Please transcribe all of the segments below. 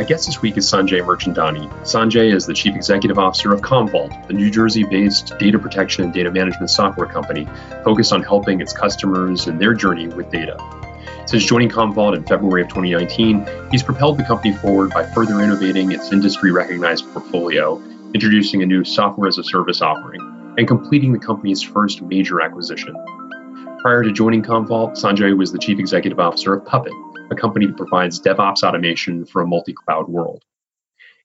My guest this week is Sanjay Mirchandani. Sanjay is the Chief Executive Officer of Commvault, a New Jersey based data protection and data management software company focused on helping its customers in their journey with data. Since joining Commvault in February of 2019, he's propelled the company forward by further innovating its industry recognized portfolio introducing a new software as a service offering, and completing the company's first major acquisition. Prior to joining Commvault, Sanjay was the chief executive officer of Puppet, a company that provides DevOps automation for a multi cloud world.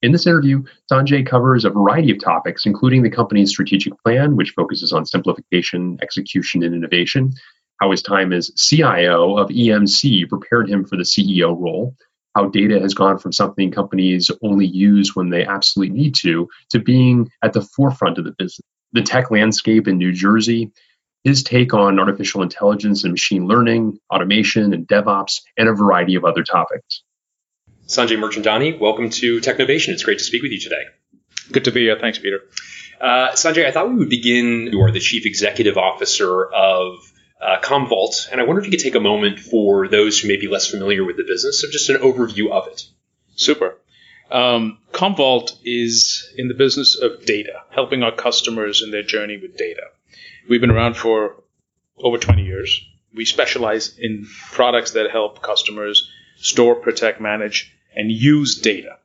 In this interview, Sanjay covers a variety of topics, including the company's strategic plan, which focuses on simplification, execution, and innovation, how his time as CIO of EMC prepared him for the CEO role, how data has gone from something companies only use when they absolutely need to, to being at the forefront of the business. The tech landscape in New Jersey, his take on artificial intelligence and machine learning, automation and DevOps, and a variety of other topics. Sanjay Mirchandani, welcome to Technovation. It's great to speak with you today. Good to be here. Thanks, Peter. Uh, Sanjay, I thought we would begin. You are the chief executive officer of uh, Commvault, and I wonder if you could take a moment for those who may be less familiar with the business, so just an overview of it. Super. Um, Commvault is in the business of data, helping our customers in their journey with data. We've been around for over 20 years. We specialize in products that help customers store, protect, manage, and use data.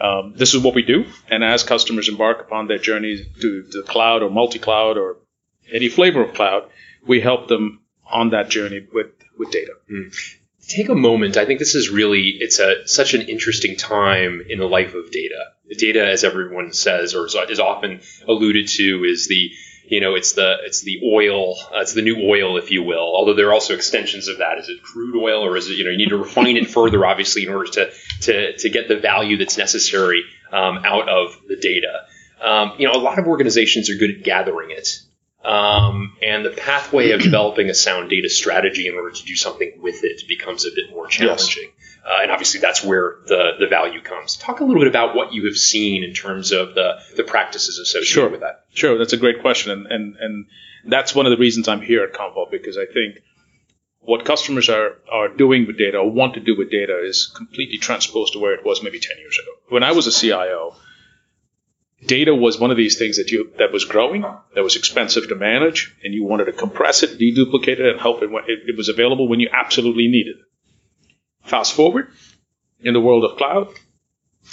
Um, this is what we do, and as customers embark upon their journey to the cloud or multi-cloud or any flavor of cloud, we help them on that journey with with data. Mm. Take a moment. I think this is really it's a such an interesting time in the life of data. Data, as everyone says, or is often alluded to, is the you know it's the it's the oil uh, it's the new oil if you will. Although there are also extensions of that. Is it crude oil or is it you know you need to refine it further obviously in order to to, to get the value that's necessary um, out of the data. Um, you know a lot of organizations are good at gathering it. Um, and the pathway of developing a sound data strategy in order to do something with it becomes a bit more challenging. Uh, and obviously, that's where the, the value comes. Talk a little bit about what you have seen in terms of the, the practices associated sure. with that. Sure, that's a great question. And, and, and that's one of the reasons I'm here at Commvault because I think what customers are, are doing with data or want to do with data is completely transposed to where it was maybe 10 years ago. When I was a CIO, data was one of these things that you that was growing, that was expensive to manage, and you wanted to compress it, deduplicate it, and help it when it, it was available when you absolutely needed it. Fast forward in the world of cloud,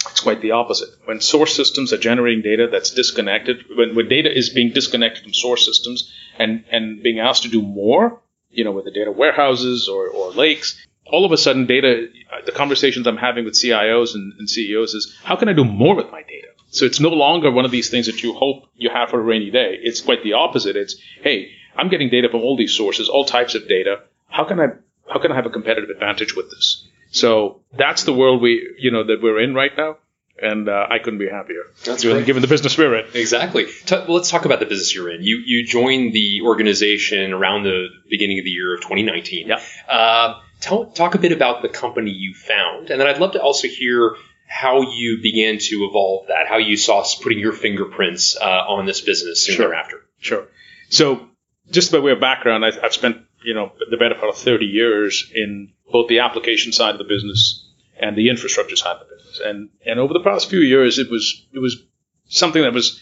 it's quite the opposite. When source systems are generating data that's disconnected, when, when data is being disconnected from source systems and, and being asked to do more, you know, with the data warehouses or, or lakes, all of a sudden data, uh, the conversations I'm having with CIOs and, and CEOs is, how can I do more with my data? So it's no longer one of these things that you hope you have for a rainy day. It's quite the opposite. It's, hey, I'm getting data from all these sources, all types of data. How can I, how can I have a competitive advantage with this? So that's the world we, you know, that we're in right now. And uh, I couldn't be happier. That's given, right. given the business we're in. Exactly. well, let's talk about the business you're in. You you joined the organization around the beginning of the year of 2019. Yeah. Uh, tell, talk a bit about the company you found, and then I'd love to also hear how you began to evolve that, how you saw putting your fingerprints uh, on this business soon sure. thereafter. Sure. So, just by way of background, I've, I've spent you know the better part of 30 years in both the application side of the business and the infrastructure side of the business, and and over the past few years, it was it was something that was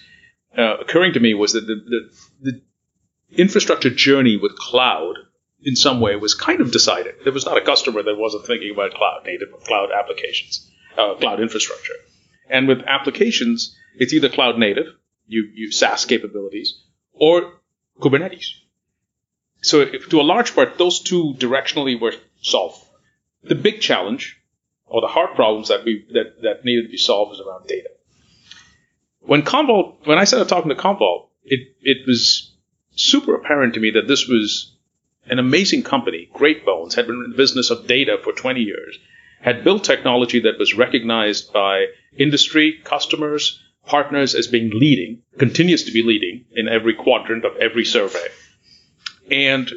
uh, occurring to me was that the, the, the infrastructure journey with cloud in some way was kind of decided. There was not a customer that wasn't thinking about cloud native cloud applications uh, cloud infrastructure. And with applications, it's either cloud native, you, you SaaS capabilities, or Kubernetes. So if, to a large part, those two directionally were solved. The big challenge, or the hard problems that we that, that needed to be solved, was around data. When Commvault, when I started talking to Commvault, it it was super apparent to me that this was an amazing company, great bones, had been in the business of data for 20 years, had built technology that was recognized by industry, customers, partners as being leading, continues to be leading in every quadrant of every survey. And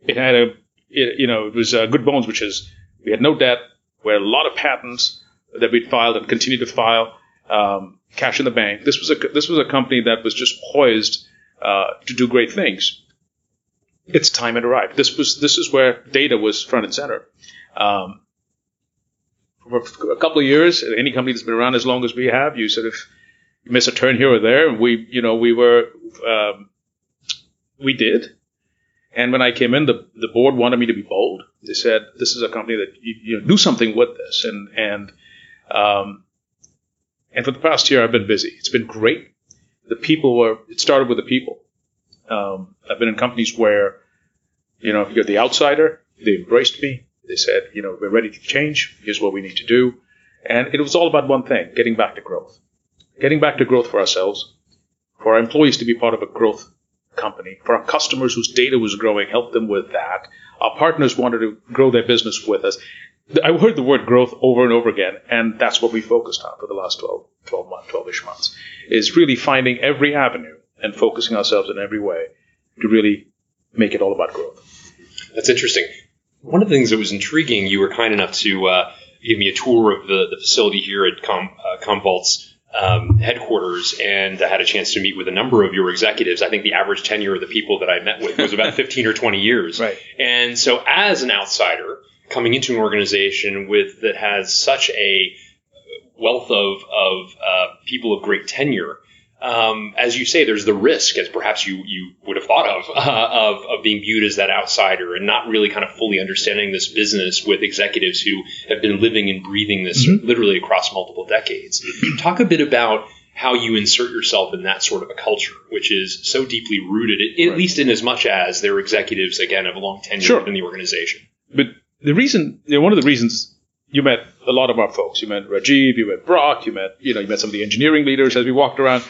it had a, it, you know, it was uh, good bones, which is we had no debt, we had a lot of patents that we'd filed and continue to file, um, cash in the bank. This was a this was a company that was just poised uh, to do great things. Its time had arrived. This was this is where data was front and center. Um, for a couple of years, any company that's been around as long as we have, you sort of miss a turn here or there. We, you know, we were, um, we did. And when I came in, the, the board wanted me to be bold. They said, "This is a company that you, you know, do something with this." And and um, and for the past year, I've been busy. It's been great. The people were. It started with the people. Um, I've been in companies where, you know, you're the outsider. They embraced me. They said, you know, we're ready to change. Here's what we need to do. And it was all about one thing getting back to growth. Getting back to growth for ourselves, for our employees to be part of a growth company, for our customers whose data was growing, help them with that. Our partners wanted to grow their business with us. I heard the word growth over and over again, and that's what we focused on for the last 12, 12 months, 12-ish months, is really finding every avenue and focusing ourselves in every way to really make it all about growth. That's interesting. One of the things that was intriguing, you were kind enough to uh, give me a tour of the, the facility here at Com, uh, Commvault's um, headquarters, and I had a chance to meet with a number of your executives. I think the average tenure of the people that I met with was about 15 or 20 years. Right. And so, as an outsider coming into an organization with that has such a wealth of, of uh, people of great tenure, um, as you say, there's the risk, as perhaps you, you would have thought of, uh, of, of being viewed as that outsider and not really kind of fully understanding this business with executives who have been living and breathing this mm-hmm. literally across multiple decades. Talk a bit about how you insert yourself in that sort of a culture, which is so deeply rooted, at, right. least in as much as they're executives, again, of a long tenure sure. within the organization. But the reason, you know, one of the reasons you met a lot of our folks. You met Rajiv, you met Brock, you met, you know, you met some of the engineering leaders as we walked around.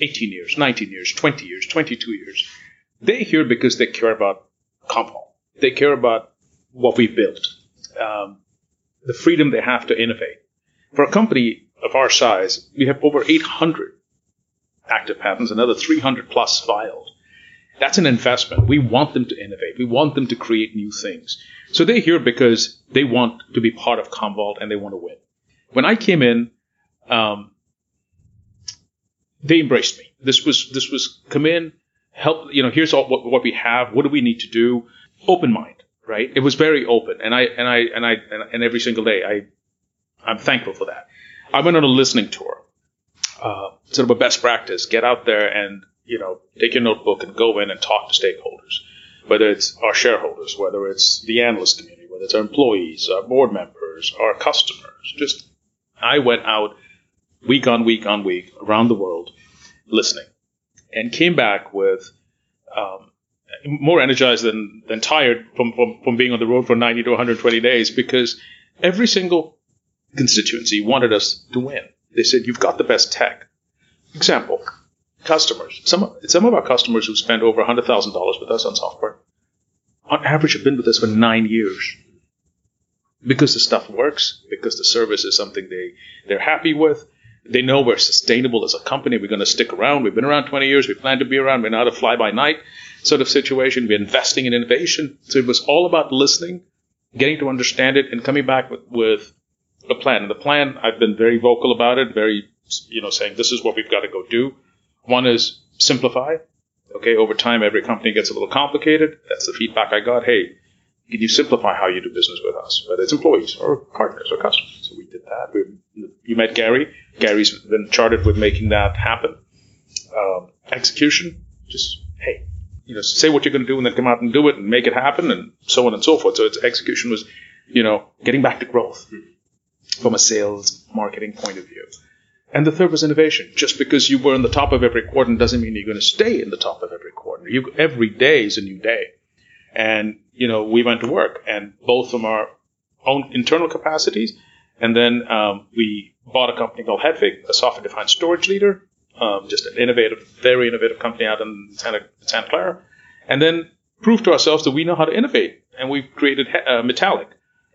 18 years, 19 years, 20 years, 22 years. They're here because they care about Commvault. They care about what we've built, um, the freedom they have to innovate. For a company of our size, we have over 800 active patents, another 300 plus filed. That's an investment. We want them to innovate. We want them to create new things. So they're here because they want to be part of Commvault and they want to win. When I came in, um, they embraced me. This was this was come in, help. You know, here's all what, what we have. What do we need to do? Open mind, right? It was very open, and I and I and I and, every single day I I'm thankful for that. I went on a listening tour, uh, sort of a best practice. Get out there and you know take your notebook and go in and talk to stakeholders, whether it's our shareholders, whether it's the analyst community, whether it's our employees, our board members, our customers. Just I went out week on week on week around the world listening and came back with um, more energized than, than tired from, from, from being on the road for 90 to 120 days because every single constituency wanted us to win. They said, You've got the best tech. Example customers. Some, some of our customers who spend over $100,000 with us on software, on average, have been with us for nine years because the stuff works, because the service is something they, they're happy with, they know we're sustainable as a company. We're going to stick around. We've been around 20 years. We plan to be around. We're not a fly by night sort of situation. We're investing in innovation. So it was all about listening, getting to understand it, and coming back with, with a plan. And the plan, I've been very vocal about it, very, you know, saying this is what we've got to go do. One is simplify. Okay, over time, every company gets a little complicated. That's the feedback I got. Hey, can you simplify how you do business with us, whether it's employees or partners or customers? So we did that. We, you met Gary. Gary's been charted with making that happen. Um, execution, just hey, you know, say what you're going to do and then come out and do it and make it happen and so on and so forth. So its execution was, you know, getting back to growth from a sales marketing point of view. And the third was innovation. Just because you were in the top of every quadrant doesn't mean you're going to stay in the top of every quadrant. You, every day is a new day. And, you know, we went to work and both from our own internal capacities and then um, we bought a company called Hedvig, a software defined storage leader, um, just an innovative, very innovative company out in Santa, Santa Clara. And then proved to ourselves that we know how to innovate. And we've created uh, Metallic,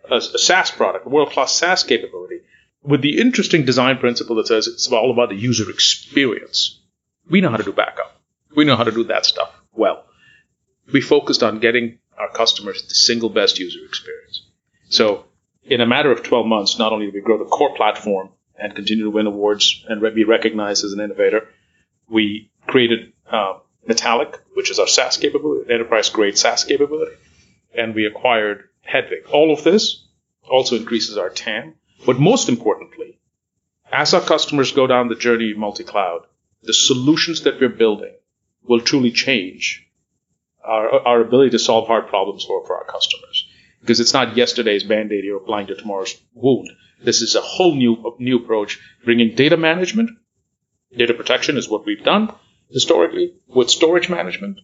a, a SaaS product, a world class SaaS capability, with the interesting design principle that says it's all about the user experience. We know how to do backup. We know how to do that stuff well. We focused on getting our customers the single best user experience. So, in a matter of 12 months, not only did we grow the core platform and continue to win awards and be recognized as an innovator, we created uh, Metallic, which is our SaaS capability, enterprise grade SaaS capability, and we acquired Hedvig. All of this also increases our TAM, but most importantly, as our customers go down the journey of multi cloud, the solutions that we're building will truly change our, our ability to solve hard problems for, for our customers. Because it's not yesterday's band aid you're applying to tomorrow's wound. This is a whole new, new approach, bringing data management. Data protection is what we've done historically with storage management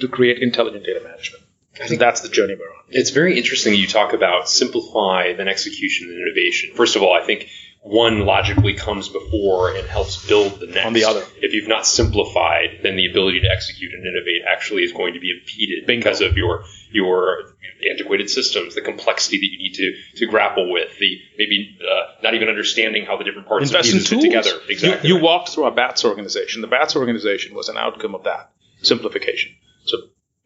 to create intelligent data management. I think that's the journey we're on. It's very interesting you talk about simplify, then execution, and innovation. First of all, I think one logically comes before and helps build the next. On the other. If you've not simplified, then the ability to execute and innovate actually is going to be impeded Bingo. because of your your antiquated systems, the complexity that you need to to grapple with, the maybe uh, not even understanding how the different parts Invest of in pieces tools. fit together. Exactly. You, you walked through our BATS organization. The BATS organization was an outcome of that simplification. So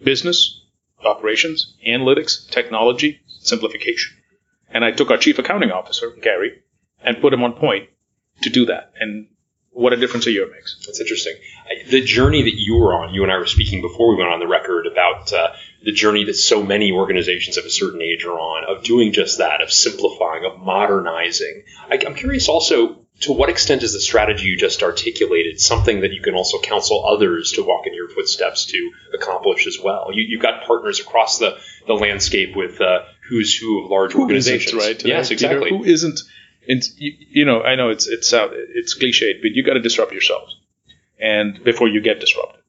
business, operations, analytics, technology, simplification. And I took our chief accounting officer, Gary, and put him on point to do that. And what a difference a year makes. That's interesting. The journey that you were on, you and I were speaking before we went on the record about uh, the journey that so many organizations of a certain age are on, of doing just that, of simplifying, of modernizing. I, I'm curious also, to what extent is the strategy you just articulated something that you can also counsel others to walk in your footsteps to accomplish as well? You, you've got partners across the, the landscape with uh, who's who of large Who organizations. isn't, right? Yes, Peter? exactly. Who isn't? And you, you know, I know it's it's uh, it's cliched, but you got to disrupt yourselves, and before you get disrupted.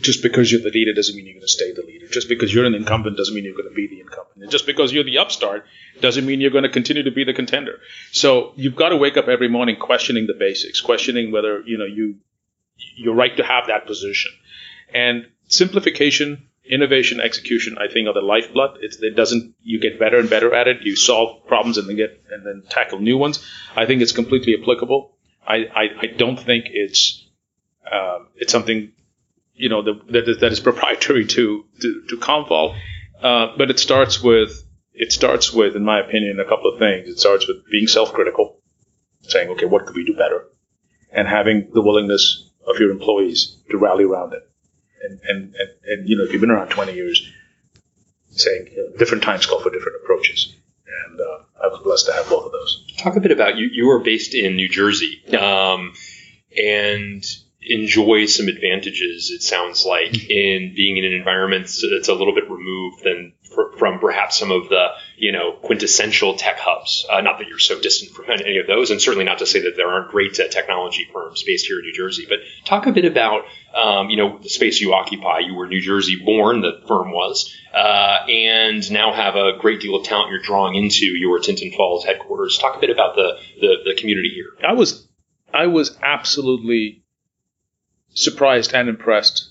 Just because you're the leader doesn't mean you're going to stay the leader. Just because you're an incumbent doesn't mean you're going to be the incumbent. And just because you're the upstart doesn't mean you're going to continue to be the contender. So you've got to wake up every morning questioning the basics, questioning whether you know you you're right to have that position. And simplification, innovation, execution, I think, are the lifeblood. It's, it doesn't. You get better and better at it. You solve problems and then get and then tackle new ones. I think it's completely applicable. I, I, I don't think it's um, it's something you know that, that, is, that is proprietary to to, to Commvault. Uh, but it starts with it starts with, in my opinion, a couple of things. It starts with being self-critical, saying, okay, what could we do better, and having the willingness of your employees to rally around it. And and, and, and you know, if you've been around 20 years, saying you know, different times call for different approaches. And uh, I was blessed to have both of those. Talk a bit about you. You are based in New Jersey, um, and enjoy some advantages. It sounds like in being in an environment that's a little bit removed than fr- from perhaps some of the you know quintessential tech hubs. Uh, not that you're so distant from any of those, and certainly not to say that there aren't great uh, technology firms based here in New Jersey. But talk a bit about um, you know the space you occupy. You were New Jersey born, the firm was, uh, and now have a great deal of talent you're drawing into your Tinton Falls headquarters. Talk a bit about the the, the community here. I was I was absolutely surprised and impressed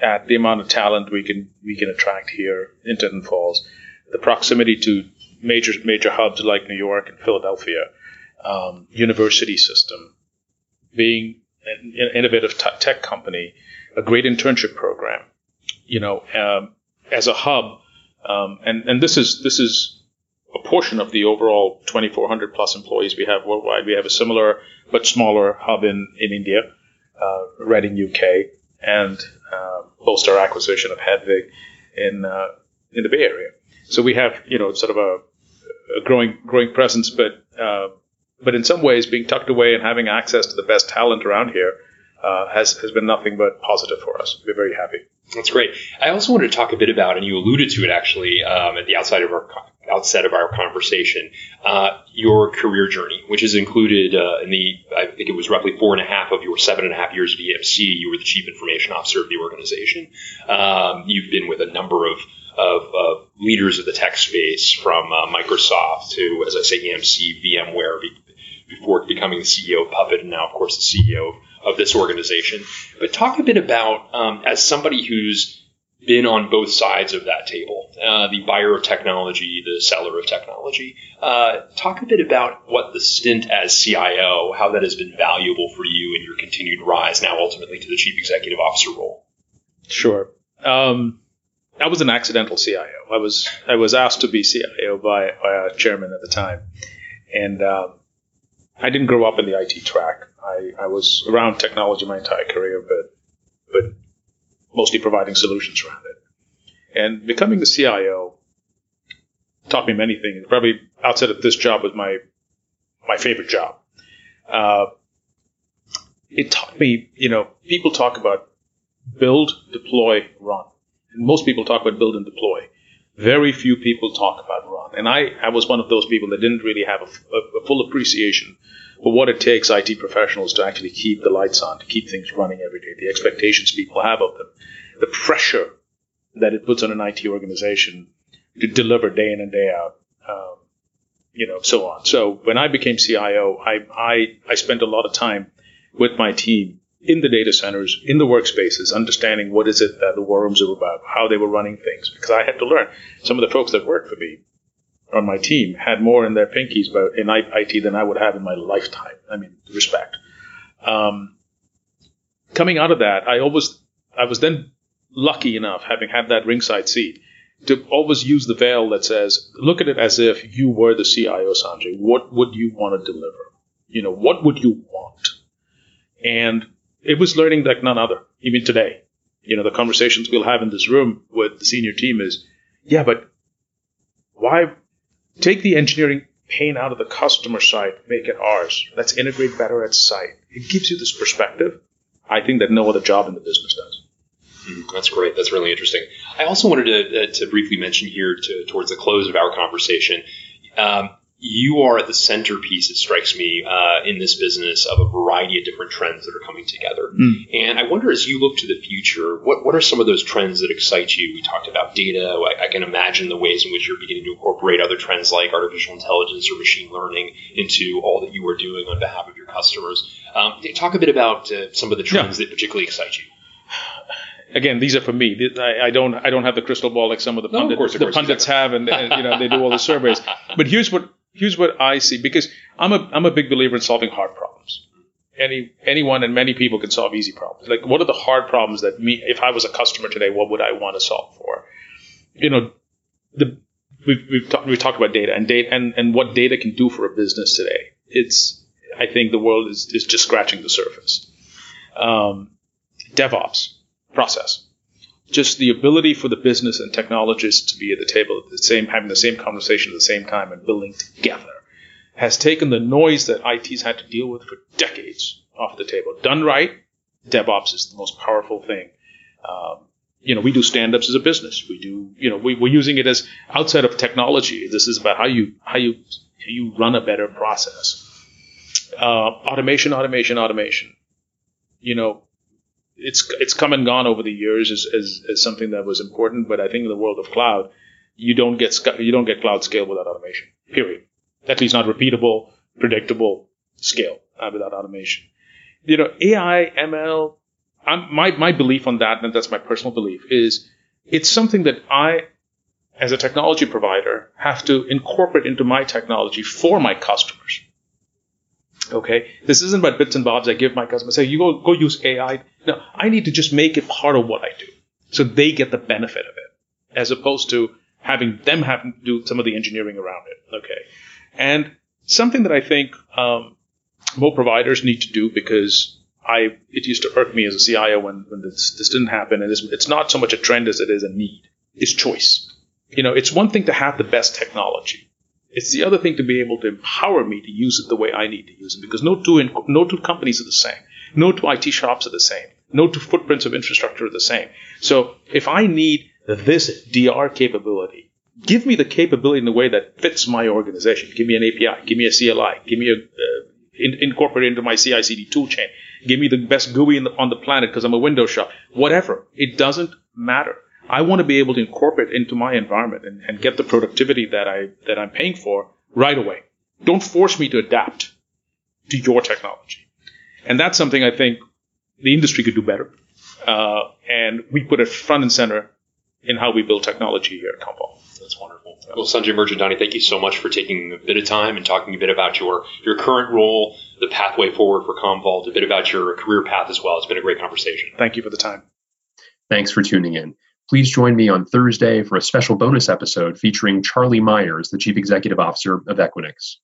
at the amount of talent we can we can attract here in Tinton Falls. The proximity to major major hubs like New York and Philadelphia, um, university system, being an innovative t- tech company, a great internship program, you know, um, as a hub, um, and and this is this is a portion of the overall 2,400 plus employees we have worldwide. We have a similar but smaller hub in in India, uh, Reading, UK, and uh, post our acquisition of Hedvig in uh, in the Bay Area. So we have you know sort of a, a growing growing presence, but uh, but in some ways being tucked away and having access to the best talent around here uh, has has been nothing but positive for us. We're very happy. That's great. I also wanted to talk a bit about, and you alluded to it actually um, at the outside of our outset of our conversation, uh, your career journey, which is included uh, in the, I think it was roughly four and a half of your seven and a half years at EMC. You were the chief information officer of the organization. Um, you've been with a number of of, leaders of the tech space, from uh, Microsoft to, as I say, EMC, VMware, be, before becoming the CEO of Puppet, and now, of course, the CEO of, of this organization. But talk a bit about, um, as somebody who's been on both sides of that table, uh, the buyer of technology, the seller of technology. Uh, talk a bit about what the stint as CIO, how that has been valuable for you in your continued rise now ultimately to the chief executive officer role. Sure. Um, I was an accidental CIO. I was I was asked to be CIO by, by a chairman at the time, and um, I didn't grow up in the IT track. I, I was around technology my entire career, but but mostly providing solutions around it. And becoming the CIO taught me many things. Probably outside of this job was my my favorite job. Uh, it taught me, you know, people talk about build, deploy, run. And most people talk about build and deploy. Very few people talk about run. And I, I was one of those people that didn't really have a, a, a full appreciation for what it takes IT professionals to actually keep the lights on, to keep things running every day, the expectations people have of them, the pressure that it puts on an IT organization to deliver day in and day out, um, you know, so on. So when I became CIO, I, I, I spent a lot of time with my team in the data centers, in the workspaces, understanding what is it that the war rooms were about, how they were running things, because I had to learn. Some of the folks that worked for me on my team had more in their pinkies about in IT than I would have in my lifetime. I mean, respect. Um, coming out of that, I always, I was then lucky enough, having had that ringside seat, to always use the veil that says, look at it as if you were the CIO, Sanjay. What would you want to deliver? You know, what would you want? And it was learning like none other, even today. You know, the conversations we'll have in this room with the senior team is, yeah, but why take the engineering pain out of the customer side, make it ours. Let's integrate better at site. It gives you this perspective, I think, that no other job in the business does. Mm, that's great. That's really interesting. I also wanted to, uh, to briefly mention here to, towards the close of our conversation. Um, you are at the centerpiece, it strikes me, uh, in this business of a variety of different trends that are coming together. Mm. And I wonder, as you look to the future, what, what are some of those trends that excite you? We talked about data. I, I can imagine the ways in which you're beginning to incorporate other trends like artificial intelligence or machine learning into all that you are doing on behalf of your customers. Um, talk a bit about uh, some of the trends yeah. that particularly excite you again, these are for me. I, don't I don't have the crystal ball like some of the, no, pundit, of course, of the pundits have, and, and, you know they do all the surveys. But here's what here's what I see because I'm a I'm a big believer in solving hard problems. Any anyone and many people can solve easy problems. Like what are the hard problems that me if I was a customer today, what would I want to solve for? You know, the we've we've, talk, we've talked about data and data and, and what data can do for a business today. It's I think the world is, is just scratching the surface. Um, DevOps process just the ability for the business and technologists to be at the table at the same having the same conversation at the same time and building together has taken the noise that IT's had to deal with for decades off the table. Done right, DevOps is the most powerful thing. Um, you know, we do stand-ups as a business. We do, you know, we, we're using it as outside of technology. This is about how you how you how you run a better process. Uh, automation, automation, automation. You know, it's it's come and gone over the years as, as, as something that was important, but I think in the world of cloud, you don't get you don't get cloud scale without automation. Period. At least not repeatable, predictable scale uh, without automation. You know, AI, ML. I'm, my my belief on that, and that's my personal belief, is it's something that I, as a technology provider, have to incorporate into my technology for my customers. Okay, this isn't about bits and bobs I give my customers. Say you go go use AI. No, I need to just make it part of what I do, so they get the benefit of it, as opposed to having them have to do some of the engineering around it. Okay, and something that I think um, more providers need to do because I it used to irk me as a CIO when, when this, this didn't happen, and it's, it's not so much a trend as it is a need. Is choice. You know, it's one thing to have the best technology. It's the other thing to be able to empower me to use it the way I need to use it because no two, in, no two companies are the same. No two IT shops are the same. No two footprints of infrastructure are the same. So if I need this DR capability, give me the capability in a way that fits my organization. Give me an API. Give me a CLI. Give me a uh, in, incorporate into my CI/CD toolchain. Give me the best GUI the, on the planet because I'm a Windows shop. Whatever. It doesn't matter. I want to be able to incorporate into my environment and, and get the productivity that I that I'm paying for right away. Don't force me to adapt to your technology. And that's something I think the industry could do better. Uh, and we put it front and center in how we build technology here at Commvault. That's wonderful. Well, Sanjay Mirchandani, thank you so much for taking a bit of time and talking a bit about your, your current role, the pathway forward for Commvault, a bit about your career path as well. It's been a great conversation. Thank you for the time. Thanks for tuning in. Please join me on Thursday for a special bonus episode featuring Charlie Meyers, the Chief Executive Officer of Equinix.